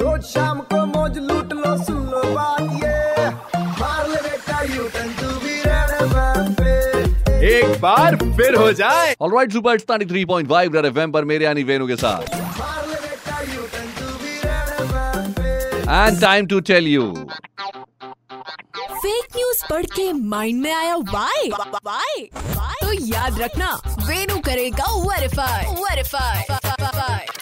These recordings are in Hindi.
रोज शाम को मौज लूट लो सुन लो बात ये। मार ले बेटा यू टर्न तू भी रेड एक बार फिर हो जाए। ऑलराइट सुपर 93.5 रेड एफएम पर मेरे यानी वेनु के साथ। तू and time to tell you fake news पढ़ के माइंड में आया वाई वाई तो याद रखना वेनु करेगा वेरीफाई वेरीफाई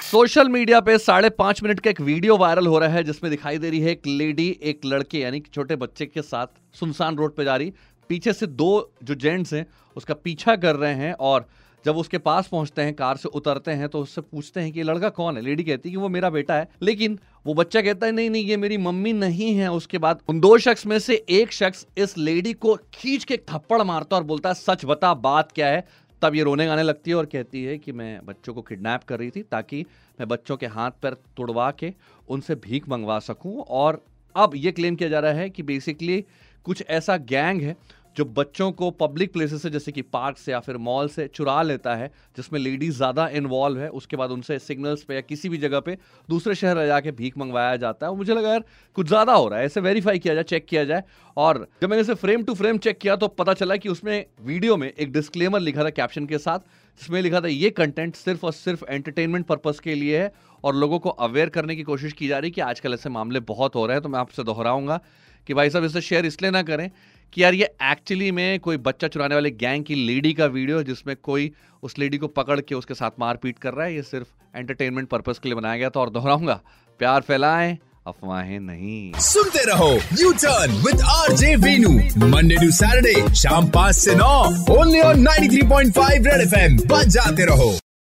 सोशल मीडिया पे साढ़े पाँच मिनट का एक वीडियो वायरल हो रहा है, जिसमें दिखाई दे रही है एक लेडी, एक लड़के, यानी कि छोटे बच्चे के साथ सुनसान रोड पे जा रही। पीछे से दो जो जेंट्स हैं, उसका पीछा कर रहे हैं और जब उसके पास पहुँचते हैं, कार से उतरते हैं तो उससे पूछते हैं कि लड़का कौन है? लेडी कहती है कि वो मेरा बेटा है। लेकिन वो बच्चा कहता है, नहीं नहीं, ये मेरी मम्मी नहीं है। उसके बाद उन दो शख्स में से एक शख्स इस लेडी को खींच के थप्पड़ मारता और बोलता है, सच बता, बात क्या है? तब ये रोने गाने लगती है और कहती है कि मैं बच्चों को किडनैप कर रही थी ताकि मैं बच्चों के हाथ पर तुड़वा के उनसे भीख मंगवा सकूँ। और अब ये क्लेम किया जा रहा है कि बेसिकली कुछ ऐसा गैंग है जो बच्चों को पब्लिक प्लेसेस से, जैसे कि पार्क से या फिर मॉल से चुरा लेता है, जिसमें लेडीज़ ज़्यादा इन्वॉल्व है, उसके बाद उनसे सिग्नल्स पे या किसी भी जगह पे दूसरे शहर ले जाके भीख मंगवाया जाता है। मुझे लगा यार, कुछ ज़्यादा हो रहा है, ऐसे वेरीफाई किया जाए चेक किया जाए। और जब मैंने इसे फ्रेम टू फ्रेम चेक किया तो पता चला कि उसमें वीडियो में एक डिस्क्लेमर लिखा था कैप्शन के साथ, जिसमें लिखा था, ये कंटेंट सिर्फ़ और सिर्फ़ एंटरटेनमेंट पर्पज के लिए है और लोगों को अवेयर करने की कोशिश की जा रही है कि आजकल ऐसे मामले बहुत हो रहे हैं। तो मैं आपसे दोहराऊँगा कि भाई साहब, इसे शेयर इसलिए ना करें कि यार ये एक्चुअली में कोई बच्चा चुराने वाले गैंग की लेडी का वीडियो जिसमें कोई उस लेडी को पकड़ के उसके साथ मारपीट कर रहा है, ये सिर्फ़ एंटरटेनमेंट पर्पज के लिए बनाया गया था और दोहराऊँगा। प्यार फैलाएँ, अफवाहें नहीं। सुनते रहो you turn with R J Venu Monday to Saturday शाम पाँच से नौ ओनली ऑन 93.5 रेड एफएम बजाते रहो।